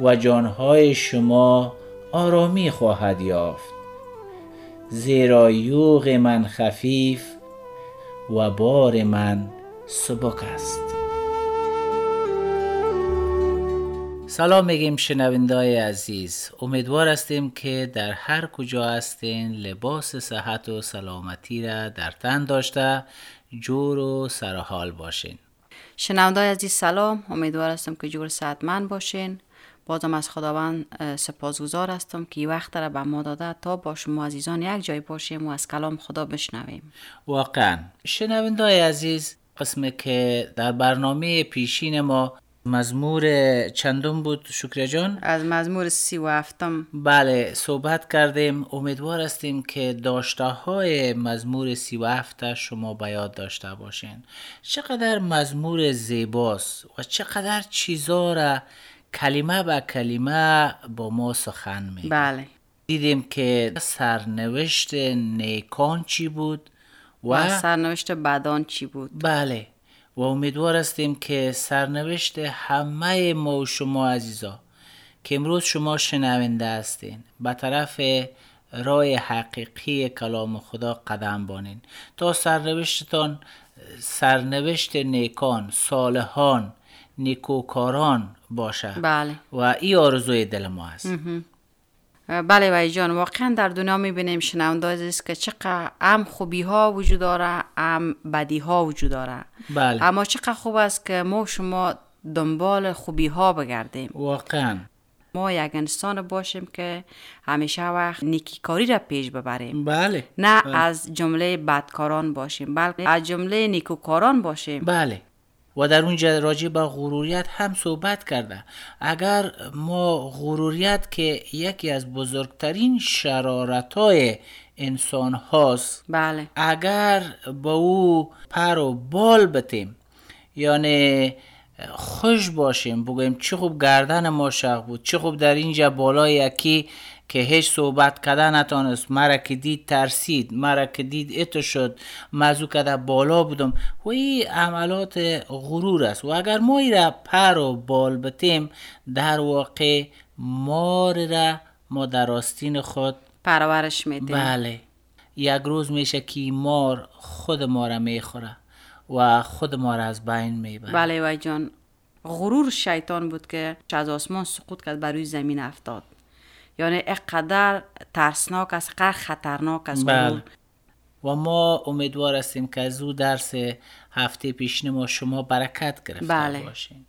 و جانهای شما آرامی خواهد یافت. زیرا یوغ من خفیف و بار من سبک است. سلام میگیم شنوندای عزیز. امیدوار هستیم که در هر کجا هستین لباس صحت و سلامتی را در تن داشته جور و سرحال باشین. شنوندای عزیز سلام. امیدوار هستم که جور من باشین. بازم از خداوند سپاسگزار هستم که وقت را به ما داده تا با شما عزیزان یک جای باشیم و از کلام خدا بشنویم. واقعا. شنوندای عزیز قسمه که در برنامه پیشین ما مزمور چندم بود شکر جان؟ از مزمور سی و هفتم. بله صحبت کردیم. امیدوار هستیم که داشته های مزمور سی و هفته شما به داشته باشین. چقدر مزمور زیباست و چقدر چیزا را کلمه به کلمه با ما سخن می بله. دیدیم که سرنوشت نیکان چی بود و, و سرنوشت بدان چی بود؟ بله. و امیدوار هستیم که سرنوشت همه ما و شما عزیزا که امروز شما شنونده هستین به طرف رای حقیقی کلام خدا قدم بانین. تا سرنوشتتان سرنوشت نیکان صالحان نیکوکاران باشه. بله. و این آرزوی دل ما هست. بله وای جان واقعا در دنیا می‌بینیم شنونده است که چقدر هم خوبی ها وجود داره هم بدی ها وجود داره. بله. اما چقدر خوب است که ما شما دنبال خوبی ها بگردیم. واقعا. ما یک انسان باشیم که همیشه وقت نیکی کاری را پیش ببریم. بله. نه بله. از جمله بدکاران باشیم بلکه از جمله نیکوکاران باشیم. بله. و در اونجا راجع به غروریت هم صحبت کرده. اگر ما غروریت که یکی از بزرگترین شرارت های انسان هاست بله. اگر با او پر و بال بتیم یعنی خوش باشیم بگویم چه خوب گردن ما شق بود چه خوب در اینجا بالای یکی که هیچ صحبت کردن نتانست مرا که دید ترسید. مرا که دید اتو شد. مزو کده بالا بودم. و این عملات غرور است. و اگر ما را پر و بال بتیم در واقع مار را ما در آستین خود پرورش میدیم. بله. یک روز میشه که مار خود ما را می‌خوره و خود ما را از بین می‌بره. بله وای جان. غرور شیطان بود که از آسمان سقوط کرد بر روی زمین افتاد. یعنی اقدر ترسناک است قدر خطرناک است بله. و ما امیدوار هستیم که از او درس هفته پیشین ما شما برکت گرفته بله. باشین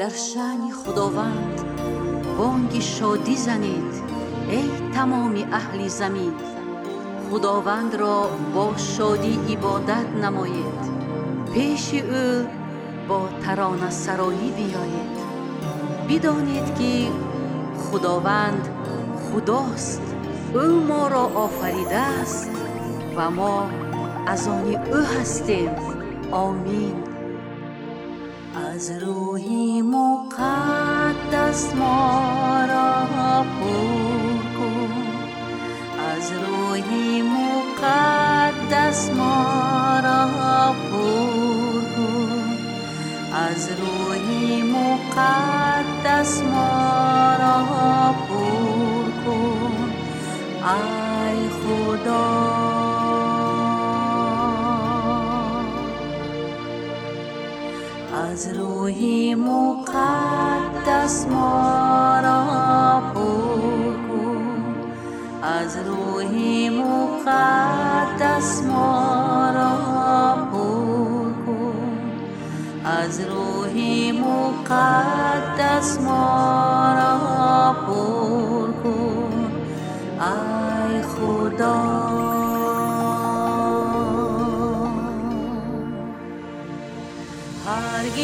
در شعن خداوند. بانگ شادی زنید. ای تمامی اهل زمین. خداوند را با شادی عبادت نمایید. پیش او با ترانه سرایی بیایید. بدانید که خداوند خداست. او ما را آفریده است و ما از آن او هستیم. آمین. از روحی مقدس ما را پر کن از روحی مقدس ما را پر کن از روحی مقدس ما را پر کن ای خدا از روحی مقدس ما را پر کن از روحی مقدس ما را پر کن از روحی مقدس ما را پر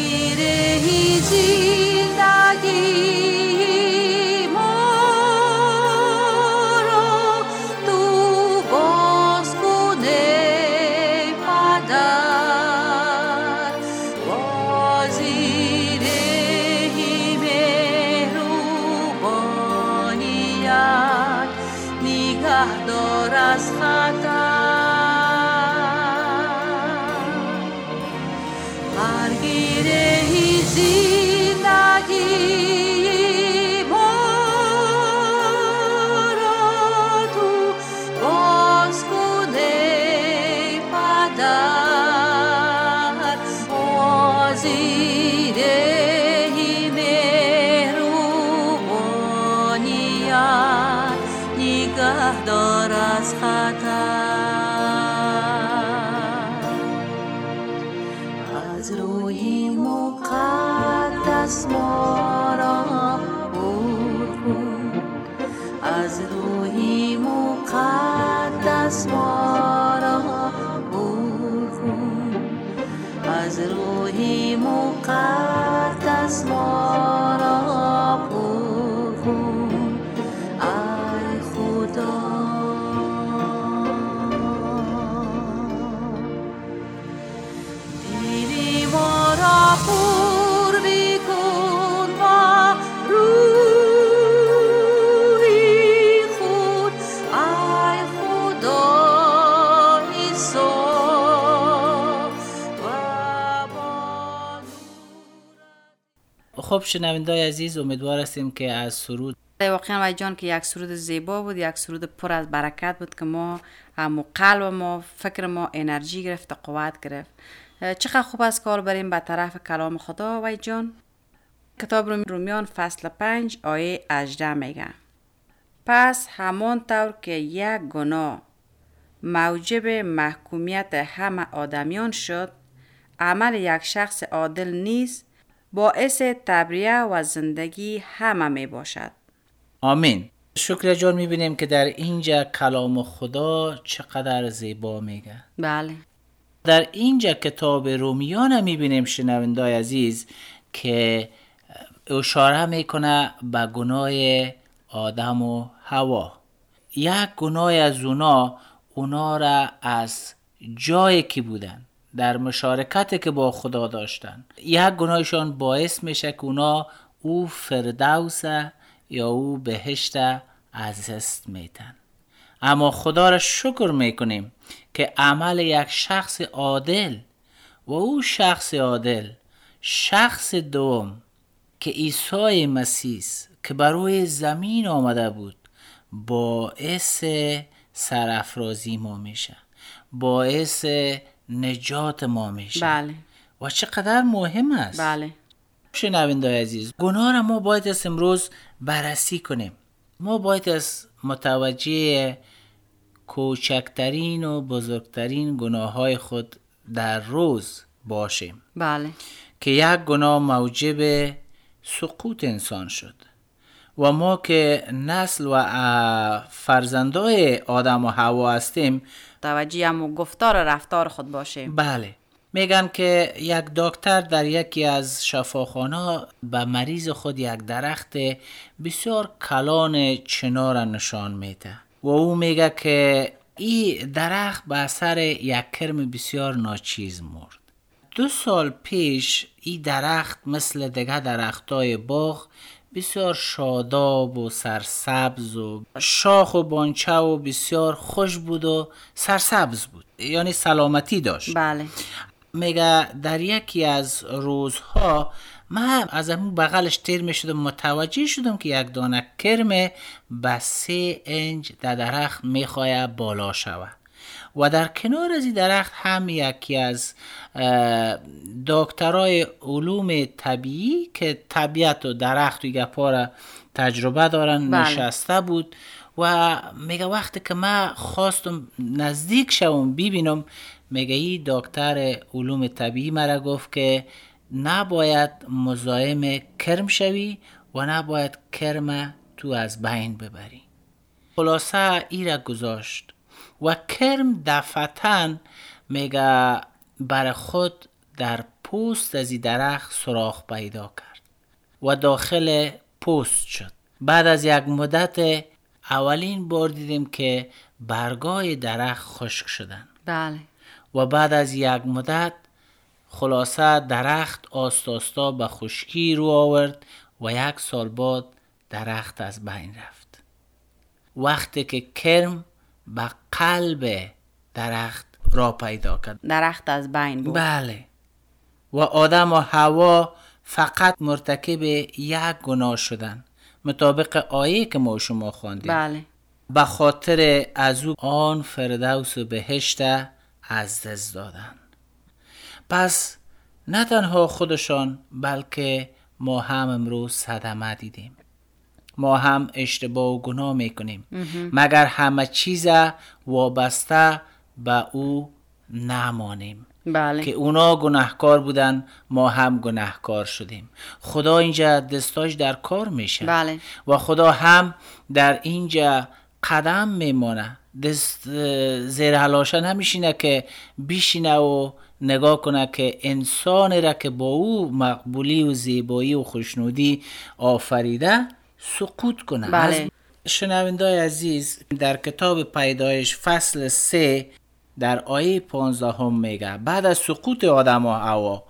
هر گیره خب شنوندای عزیز امیدوار هستیم که از سرود واقعا وای جان که یک سرود زیبا بود یک سرود پر از برکت بود که ما هم قلب ما فکر ما انرژی گرفت قوت گرفت. چقدر خوب است کار بریم به طرف کلام خدا وای جان. کتاب روم- رومیان فصل پنج آیه 18 میگه. پس همان طور که یک گناه موجب محکومیت همه آدمیان شد عمل یک شخص عادل نیز باعث تبریه و زندگی همه می باشد. آمین. شکر جان می‌بینیم که در اینجا کلام خدا چقدر زیبا میگه. بله. در اینجا کتاب رومیان می‌بینیم شنوندای عزیز که اشاره می‌کنه به گناه آدم و هوا یک گناه از اونا اونا را از جایی که بودن؟ در مشارکت که با خدا داشتن. یک گناهشان باعث میشه که اونا او فردوس یا او بهشت از دست میتن. اما خدا را شکر می‌کنیم که عمل یک شخص عادل و او شخص عادل شخص دوم که عیسی مسیح که بر روی زمین آمده بود باعث سرافرازی ما میشه. باعث نجات ما میشه. بله. و چقدر مهم است. بله. شنوینده عزیز گناه را ما باید از امروز بررسی کنیم. ما باید از متوجه کوچکترین و بزرگترین گناه های خود در روز باشیم. بله. که یک گناه موجب سقوط انسان شد. و ما که نسل و فرزندای آدم و هوا هستیم. توجه هم و گفتار و رفتار خود باشه بله. میگن که یک دکتر در یکی از شفاخانه به مریض خود یک درخت بسیار کلان چنار نشان میده. و او میگه که این درخت به اثر یک کرم بسیار ناچیز مرد. دو سال پیش این درخت مثل دیگه درختای باغ بسیار شاداب و سرسبز و شاخ و بانچه و بسیار خوش بود و سرسبز بود. یعنی سلامتی داشت. بله. میگه در یکی از روزها من از همون بغلش تیر می شدم متوجه شدم که یک دانه کرم به سه انج در درخت می‌خواه بالا شود. و در کنار از این درخت هم یکی از دکترای علوم طبیعی که طبیعت و درخت و گپا را تجربه دارن بله. نشسته بود و میگه وقتی که من خواستم نزدیک شوم ببینم میگه این دکتر علوم طبیعی مرا گفت که نباید مزاحم کرم شوی و نباید کرم تو از بین ببری خلاصه ای را گذاشت و کرم دفعتا میگه بر خود در پوست از این درخت سراخ پیدا کرد و داخل پوست شد. بعد از یک مدت اولین بار دیدیم که برگای درخت خشک شدن. بله. و بعد از یک مدت خلاصه درخت آست آستا به خشکی رو آورد و یک سال بعد درخت از بین رفت. وقتی که کرم به قلب درخت را پیدا کرد. درخت از بین بود. بله. و آدم و هوا فقط مرتکب یک گناه شدن. مطابق آیه که ما شما خواندیم. بله. به خاطر از او آن فردوس و بهشت از دست دادن. پس نه تنها خودشان بلکه ما هم امروز صدمه دیدیم. ما هم اشتباه و گناه می‌کنیم. مگر همه چیز وابسته به او نمانیم. بله. که اونا گناهکار بودن ما هم گناهکار شدیم. خدا اینجا دستاش در کار میشه. بله. و خدا هم در اینجا قدم میمانه. دست زیر حلاشه نمیشینه که بیشینه و نگاه کنه که انسان را که با او مقبولی و زیبایی و خوشنودی آفریده سقوط کنه بله. از شنوندای عزیز در کتاب پیدایش فصل سه در آیه پانزده هم میگه بعد از سقوط آدم و هوا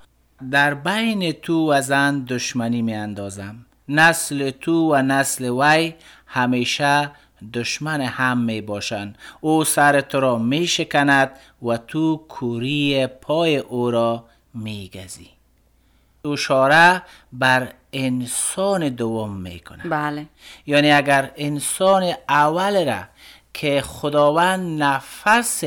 در بین تو و زن دشمنی می اندازم نسل تو و نسل وی همیشه دشمن هم می باشند او سر تو را می شکند و تو کوری پای او را می گزی اشاره بر انسان دوم می‌کنه بله. یعنی اگر انسان اول را که خداوند نفس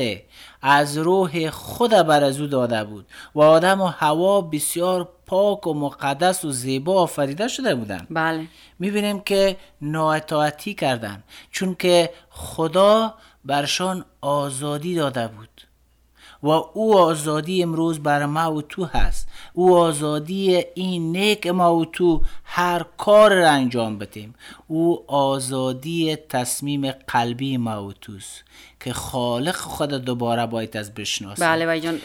از روح خود بر از او داده بود و آدم و هوا بسیار پاک و مقدس و زیبا آفریده شده بودند. بله. می‌بینیم که نااطاعتی کردن چون که خدا برشان آزادی داده بود. و او آزادی امروز بر ما و تو هست. او آزادی این نیک ما و تو هر کار را انجام بدیم. او آزادی تصمیم قلبی ما و توست که خالق خود دوباره باید از بشناسیم بله وای جان.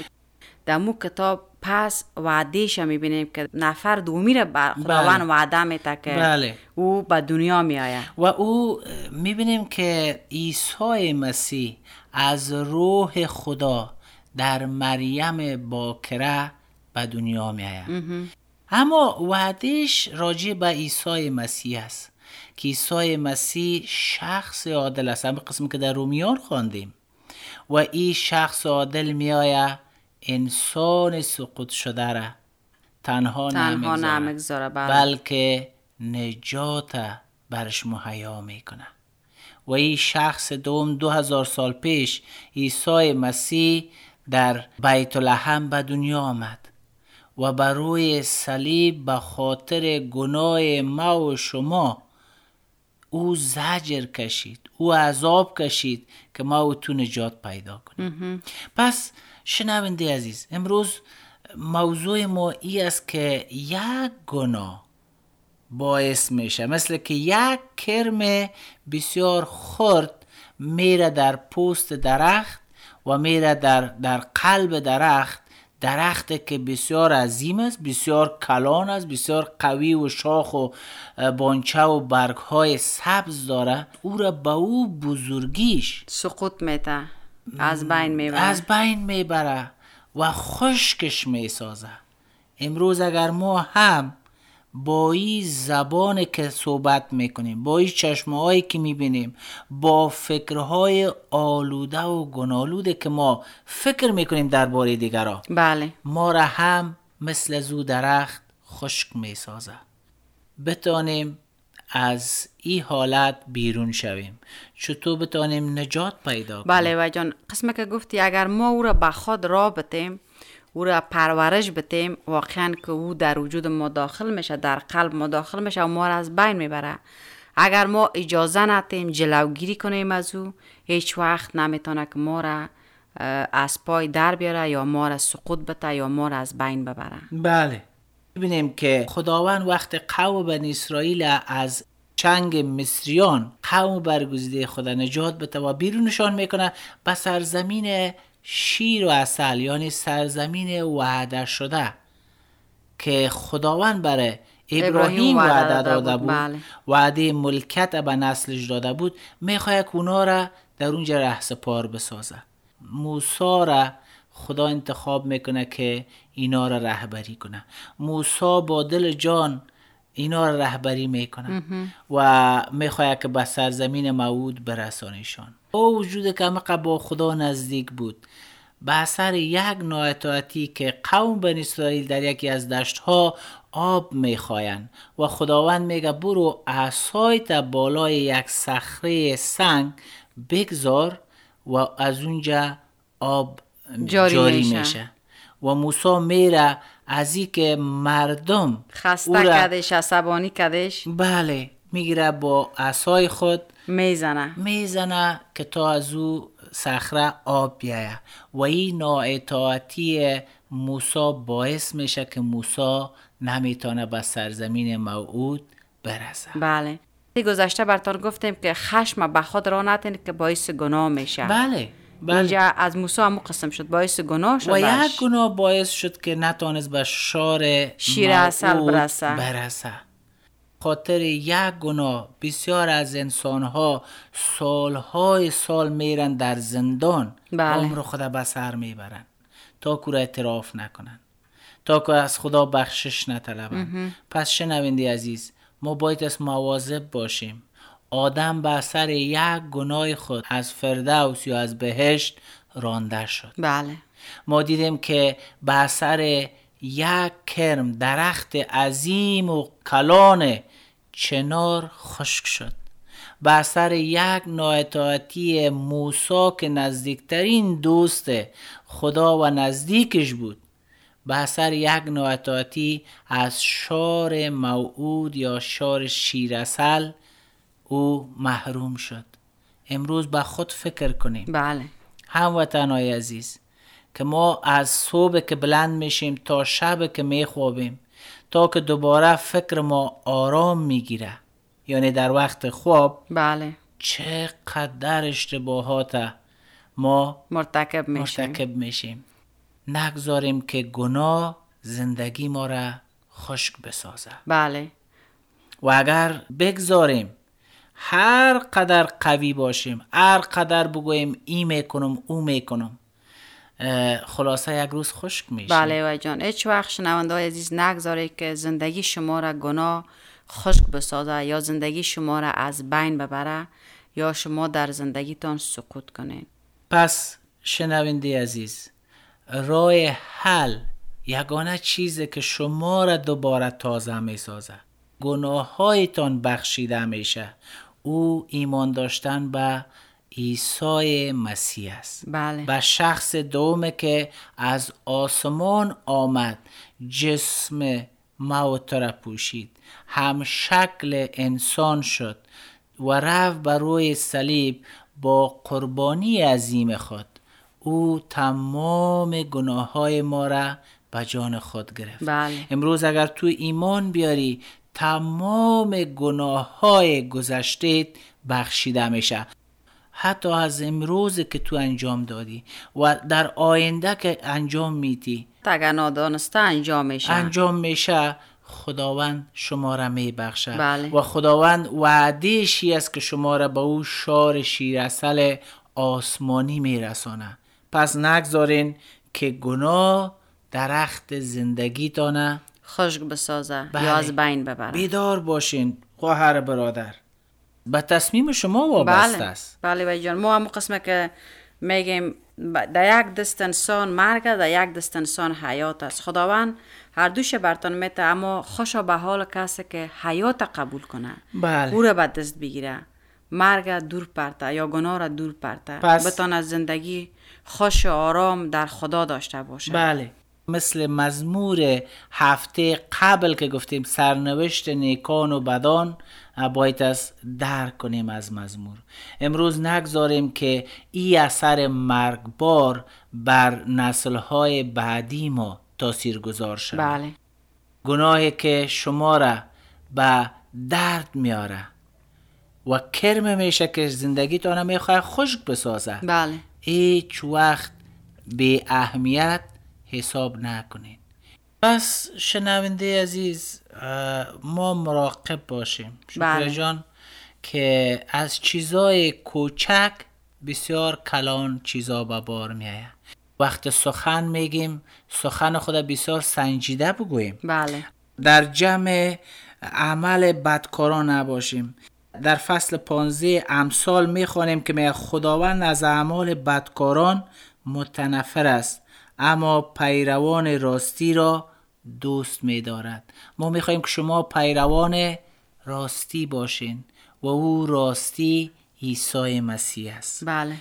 در مو کتاب پس وعدهش می‌بینیم که نفر دومی را بر خداوند بله. وعده میده که بله. او به دنیا میآید. و او می‌بینیم که عیسی مسیح از روح خدا در مریم باکره به دنیا می آید اما وعدش راجع به عیسی مسیح است. که عیسی مسیح شخص عادل است. همین قسم که در رومیان خواندیم. و این شخص عادل می آید انسان سقوط شده را تنها, تنها. نمی‌گذاره بله. بلکه نجات برش مهیا می‌کنه. و این شخص دوم دو هزار سال پیش عیسی مسیح در بیت لحم به دنیا آمد و بر روی صلیب به خاطر گناه ما و شما او زجر کشید او عذاب کشید که ما و تو نجات پیدا کنیم. پس شنونده عزیز امروز موضوع ما ای است که یک گناه باعث میشه مثل که یک کرم بسیار خرد میره در پوست درخت و میره در, در قلب درخت. درخت که بسیار عظیم است بسیار کلان است بسیار قوی و شاخ و بانچه و برگ های سبز داره. او را به او بزرگیش سقوط میته از بین می‌بره. از بین می‌بره و خشکش می‌سازه. امروز اگر ما هم با این زبان که صحبت می‌کنیم با این چشمهایی که می‌بینیم با فکرهای آلوده و گنالوده که ما فکر می‌کنیم درباره دیگران. بله. ما را هم مثل زو درخت خشک می‌سازه بتانیم از این حالت بیرون شویم. چطور بتانیم نجات پیدا کنیم. بله و جان. قسمه که گفتی اگر ما او را به خود را بتیم او را پرورش بتیم واقعا که او در وجود ما داخل میشه در قلب ما داخل میشه و ما را از بین می‌بره. اگر ما اجازه ندیم جلوگیری کنیم از او هیچ وقت نمی‌تونه که ما را از پای در بیاره یا ما را سقوط بده یا ما را از بین ببره. بله. ببینیم که خداوند وقت قوم بنی اسرائیل از چنگ مصریان قوم برگزیده خدا نجات بده و بیرونشان می‌کنه به سرزمین شیر و اصل یعنی سرزمین وعده شده که خداوند برای ابراهیم وعده داده بود، بله. وعده ملکت به نسلش داده بود می‌خواد که اونا را در اونجا رهسپار بسازه. موسا را خدا انتخاب می‌کنه که اینا را رهبری کنه. موسا با دل جان اینا را رهبری می‌کنه و می‌خواد که به سرزمین موعود برسانیشان با وجود که همه با خدا نزدیک بود به اثر یک نااطاعتی که قوم بنی اسرائیل در یکی از دشتها آب می‌خواین و خداوند میگه برو عصایت بالای یک صخره سنگ بگذار و از اونجا آب جاری جاری, میشه. میشه. و موسی میره از این که مردم خسته کدش عصبانی کدش بله می‌گیره با عصای خود. می‌زنه. می‌زنه که تا از او صخره آب بیایه و این نااطاعتی موسی باعث میشه که موسی نمی‌تونه به سرزمین موعود برسه. بله. گذشته برتان گفتیم که خشم به خود را نتین که باعث گناه میشه. بله بله. اینجا از موسی هم قسم شد باعث گناه شد و. یک گناه باعث شد که نتانست به شار شیر موعود برسه. برسه. خاطر یک گناه بسیار از انسانها سالهای سال میرن در زندان. بله. عمر خدا به سر می‌برن. تا که را اعتراف نکنن. تا که از خدا بخشش نطلبن. پس شنوندی عزیز ما باید از مواظب باشیم. آدم به اثر یک گناه خود از فردوس یا از بهشت رانده شد. بله. ما دیدیم که به اثر یک کرم درخت عظیم و کلان چنار خشک شد. به اثر یک نااطاعتی موسی که نزدیکترین دوست خدا و نزدیکش بود به اثر یک نااطاعتی از شار موعود یا شار شیرسل او محروم شد. امروز به خود فکر کنیم. بله. هموطنهای عزیز که ما از صبح که بلند میشیم تا شب که میخوابیم تا که دوباره فکر ما آرام می‌گیره. یعنی در وقت خواب بله. چقدر اشتباهات ما مرتکب میشیم. مرتکب میشیم. نگذاریم که گناه زندگی ما را خشک بسازه. بله. و اگر بگذاریم هر قدر قوی باشیم هر قدر بگوییم ای می‌کنم او می‌کنم خلاصه یک روز خشک میشه بله وای جان. هیچ وقت شنونده های عزیز نگذاره که زندگی شما را گناه خشک بسازه یا زندگی شما را از بین ببره یا شما در زندگیتان سقوط کنین. پس شنونده عزیز راه حل یگانه چیزی که شما را دوباره تازه می‌سازه. گناه هایتان بخشیده میشه. او ایمان داشتن به عیسی مسیح است. بله. و شخص دومه که از آسمان آمد جسم موت را پوشید هم شکل انسان شد و رفت بر روی صلیب با قربانی عظیم خود. او تمام گناه های ما را به جان خود گرفت. بله. امروز اگر تو ایمان بیاری تمام گناه های گذشته بخشیده میشه. حتی از امروز که تو انجام دادی و در آینده که انجام میدی. اگر نادانسته انجام میشه. انجام میشه خداوند شما را میبخشه. بله. و خداوند وعدهشی است که شما را به او شار شیرسل آسمانی میرسانه. پس نگذارین که گناه درخت زندگی تانه خشک بسازه. بله. یا از بین ببره. بیدار باشین خواهر برادر. به تصمیم شما وابسته بله است. بله بای جان. ما هم قسمه که میگیم در یک دست انسان مرگ در یک دست انسان حیات است. خداوند هر دوش برتان میته اما خوشا به حال کسی که حیات قبول کنه بله. او را به دست بگیره. مرگ دور پرته یا گناه را دور پرته. پس- بتان از زندگی خوش و آرام در خدا داشته باشه بله. مثل مزمور هفته قبل که گفتیم سرنوشت نیکان و بدان باید از درک کنیم از مزمور. امروز نگذاریم که ای اثر مرگبار بر نسلهای بعدی ما تاثیر گذار شود. بله. گناهی که شما را به درد میاره و کرم میشه که زندگیتان می‌خواه خشک بسازه بله. هیچ وقت به اهمیت حساب نکنین. پس شنونده عزیز ما مراقب باشیم. شکر بله. جان که از چیزای کوچک بسیار کلان چیزا به بار میآید. وقت سخن میگیم سخن خود بسیار سنجیده بگوییم. بله. در جمع عمل بدکاران نباشیم. در فصل 15 امثال می‌خوانیم که میگه خداوند از اعمال بدکاران متنفر است. اما پیروان راستی را دوست میدارد. ما می‌خواهیم که شما پیروان راستی باشین و او راستی عیسی مسیح است. بله.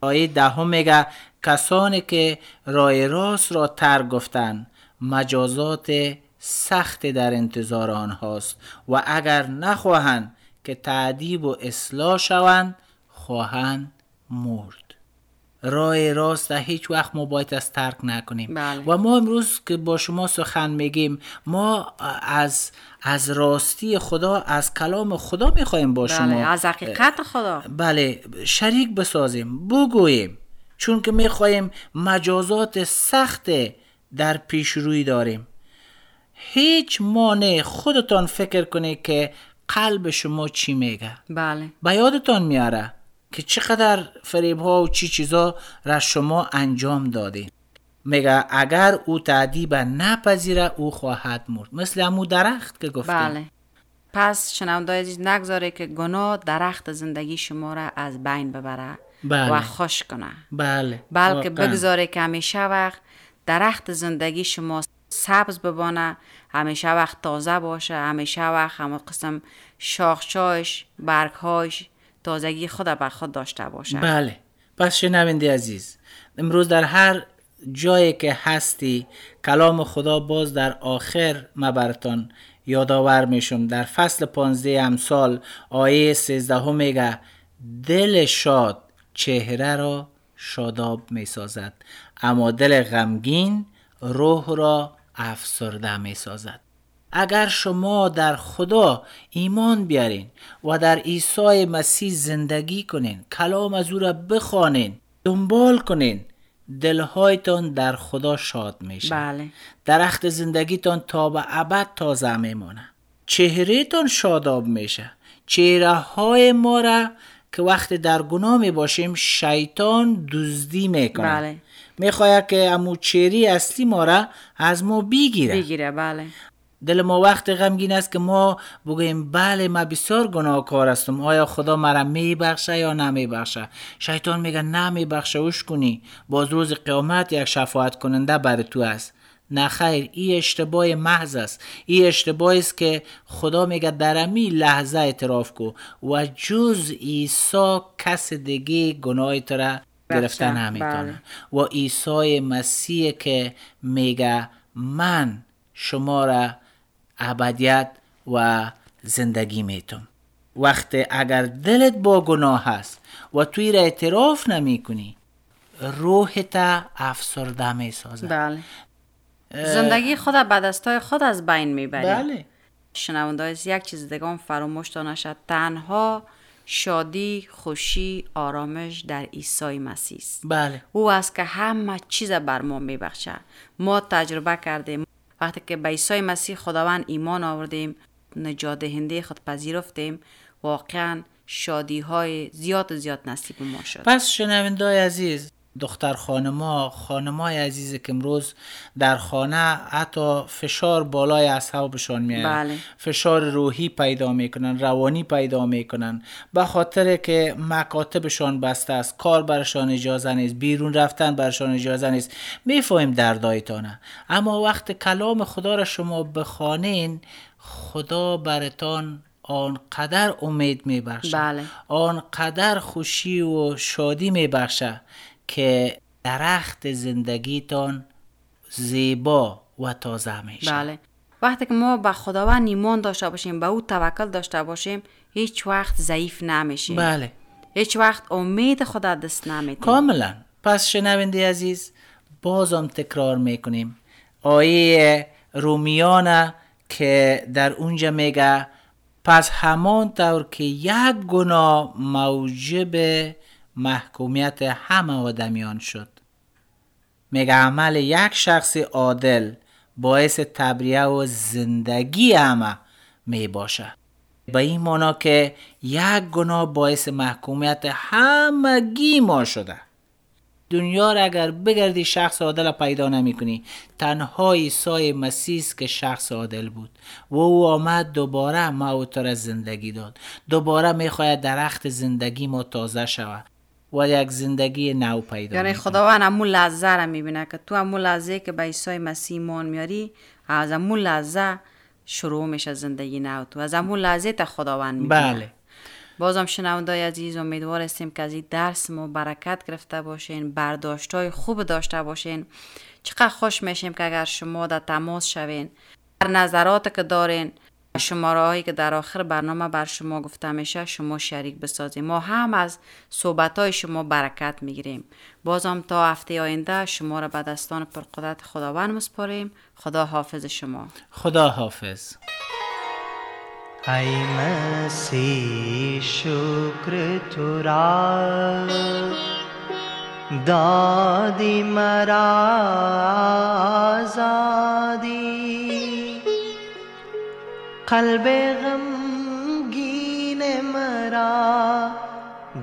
آیه دهم میگه کسانی که راه راست را تر گفتند مجازات سخت در انتظار آنهاست و اگر نخواهند که تعدیب و اصلاح شوند خواهند مرد. راه راست در هیچ وقت ما باید از ترک نکنیم. بله. و ما امروز که با شما سخن میگیم ما از از راستی خدا از کلام خدا می‌خوایم با بله شما. از حقیقت خدا. بله شریک بسازیم بگوییم. چون که می‌خواهیم مجازات سخت در پیش روی داریم. هیچ مانع خودتان فکر کنید که قلب شما چی میگه. بله. به یادتان میاره که چقدر فریب ها و چی چیزا را شما انجام دادین میگه اگر او تعدیب نپذیره او خواهد مرد. مثل امو درخت که گفتیم. بله. پس شنونده عزیز نگذاره که گناه درخت زندگی شما را از بین ببره بله. و خوش کنه. بله. بلکه واقعاً. بگذاره که همیشه وقت درخت زندگی شما سبز ببانه همیشه وقت تازه باشه همیشه وقت همه قسم شاخچاش برگهاش تازگی خود بر خود داشته باشه بله. پس شنونده عزیز امروز در هر جایی که هستی کلام خدا باز در آخر ما برتان یادآور میشم. در فصل 15 امثال آیه 13 میگه دل شاد چهره را شاداب می‌سازد اما دل غمگین روح را افسرده می‌سازد. اگر شما در خدا ایمان بیارین و در عیسی مسیح زندگی کنین کلام از او را بخوانین دنبال کنین دلهایتان در خدا شاد میشه. بله. درخت زندگیتان تا به ابد تازه میمانه چهرهتان شاداب میشه. چهره های ما را که وقتی در گناه می باشیم شیطان دزدی می‌کنه. بله. می‌خواید که امو چهره اصلی ما را از ما بگیره. بگیره بله. دل ما وقت غمگین است که ما بگوییم بله ما بسیار گناهکار هستم. آیا خدا مرا میبخشه یا نمیبخشه؟ شیطان میگه نمیبخشه اوش کنی. باز روز قیامت یک شفاعت کننده بر تو است. نه خیر این اشتباه محض است. این اشتباه است که خدا میگه در امی لحظه اعتراف کو. و جز عیسی کس دیگه گناه تو را گرفته بخشه. نمی‌تونه. و عیسی مسیح که میگه من شما را ابدیت و زندگی میتم وقتی اگر دلت با گناه هست و توی را اعتراف نمی کنی روحت افسرده می سازد بله زندگی خود به دستای خود از بین می‌بری. بله. شنونده عزیز، یک چیز دیگه هم فراموش تا نشد. تنها شادی خوشی آرامش در عیسی مسیح است. بله. او است که همه چیز بر ما میبخشه ما تجربه کردیم. وقتی که به عیسی مسیح خداوند ایمان آوردیم نجات دهنده خود پذیرفتیم واقعا شادی های زیاد زیاد نصیب ما شد. پس شنوندای عزیز دختر خانما خانمای عزیز که امروز در خانه حتی فشار بالای اصحابشان میاد بله. فشار روحی پیدا می‌کنن روانی پیدا می‌کنن. به خاطر که مکاتبشان بسته است کار برشان اجازه نیست بیرون رفتن برشان اجازه نیست. می‌فهمیم دردایتانه. اما وقت کلام خدا را شما بخوانین خدا برتان آنقدر امید میبخشه. بله. آنقدر خوشی و شادی میبخشه که درخت زندگیتان زیبا و تازه میشه بله. وقتی که ما به خداوند ایمان داشته باشیم به او توکل داشته باشیم هیچ وقت ضعیف نمیشیم. بله. هیچ وقت امید خدا دست نمیدیم. کاملا. پس شنونده عزیز بازم تکرار می‌کنیم. آیه رومیانه که در اونجا میگه پس همان طور که یک گناه موجب محکومیت همه آدمیان شد. میگه عمل یک شخص عادل باعث تبریه و زندگی همه می باشه به این مانا که یک گناه باعث محکومیت همگی ما شده. دنیا را اگر بگردی شخص عادل پیدا نمی کنی تنها عیسی مسیح که شخص عادل بود. و او آمد دوباره موت را زندگی داد. دوباره می‌خواهد درخت زندگی ما تازه شود. و یک زندگی نو پیدا یعنی. خداوند امون لحظه را می‌بینه که تو امون لحظه که به عیسی مسیح ایمان میاری از امون لحظه شروع میشه زندگی نو تو. از امون لحظه تا خداوند می‌بینه. بله. بازم شنوندای عزیز امیدوار هستیم که از این درس ما برکت گرفته باشین برداشت های خوب داشته باشین. چقدر خوش میشیم که اگر شما در تماس شوین در نظرات که دارین شماره هایی که در آخر برنامه بر شما گفته میشه شما شریک بسازیم. ما هم از صحبت های شما برکت می‌گیریم. بازم تا هفته آینده شما را به دستان پرقدرت خداوند مسپاریم خدا حافظ شما. خدا حافظ. ای مسیح شکر تو را. دادی مرا آزادی. قلب غمگین مرا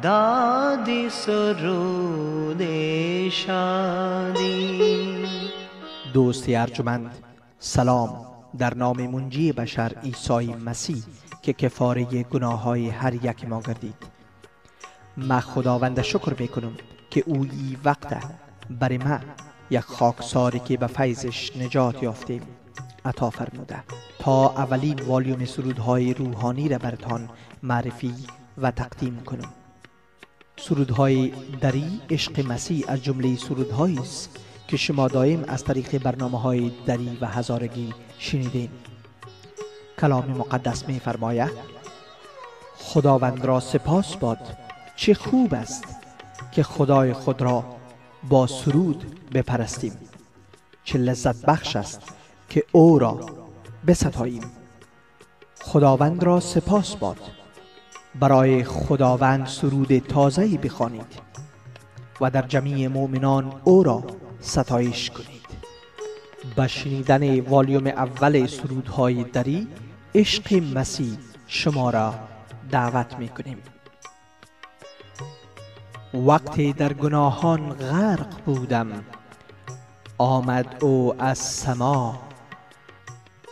دادی سرود شادی. دوستی ارجمند سلام. در نام منجی بشر عیسی مسیح که کفاره گناه های هر یک ما گردید. ما خداوند شکر می‌کنم که او ای وقت بر ما یک خاکساری که به فیضش نجات یافتیم. عطا فرموده. تا اولین والیوم سرودهای روحانی را برتان معرفی و تقدیم کنم. سرودهای دری عشق مسیح از جمله سرودهایی است که شما دایم از طریق برنامه های دری و هزارگی شنیدین. کلام مقدس می فرماید خداوند را سپاس باد. چه خوب است که خدای خود را با سرود بپرستیم. چه لذت بخش است که او را بستاییم. خداوند را سپاس باد. برای خداوند سرود تازه‌ای بخوانید و در جمیع مؤمنان او را ستایش کنید. به شنیدن والیوم اول سرودهای دری عشق مسیح شما را دعوت می کنیم وقتی در گناهان غرق بودم آمد او از سما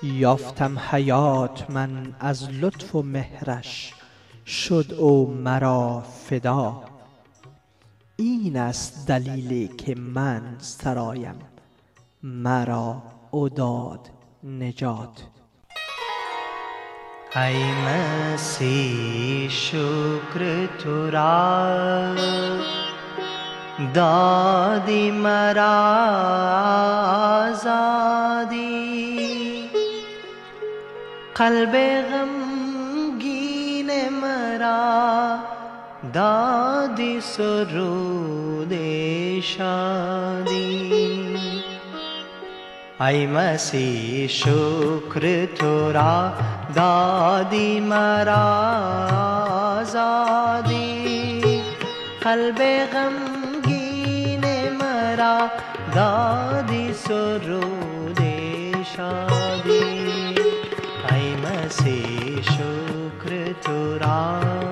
یافتم حیات من از لطف و مهرش شد او مرا فدا. این است دلیلی که من سرایم. مرا او داد نجات. ای مسیح شکر تو را. دادی مرا آزادی قلب غمگین مرا دادی سرود شادی ای مسیح شکر تو را دادی مرا آزادی قلب غمگین مرا دادی سرود شادی ای राम